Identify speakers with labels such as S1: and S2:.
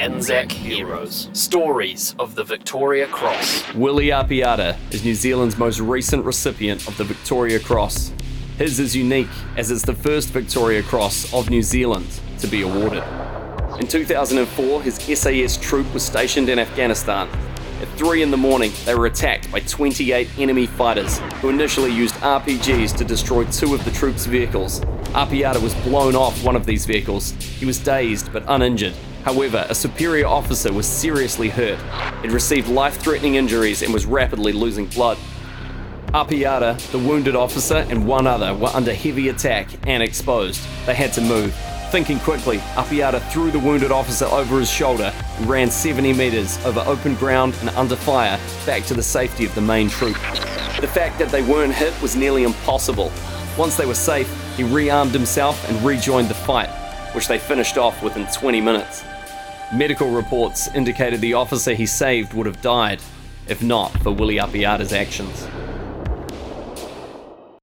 S1: Anzac Heroes Stories of the Victoria Cross.
S2: Willie Apiata is New Zealand's most recent recipient of the Victoria Cross. His is unique as it's the first Victoria Cross of New Zealand to be awarded. In 2004, his SAS troop was stationed in Afghanistan. At 3 in the morning, they were attacked by 28 enemy fighters who initially used RPGs to destroy two of the troops' vehicles. Apiata was blown off one of these vehicles. He was dazed but uninjured. However, a superior officer was seriously hurt. He'd received life threatening injuries and was rapidly losing blood. Apiata, the wounded officer, and one other were under heavy attack and exposed. They had to move. Thinking quickly, Apiata threw the wounded officer over his shoulder and ran 70 metres over open ground and under fire back to the safety of the main troop. The fact that they weren't hit was nearly impossible. Once they were safe, he rearmed himself and rejoined the fight, which they finished off within 20 minutes. Medical reports indicated the officer he saved would have died, if not for Willie Apiata's actions.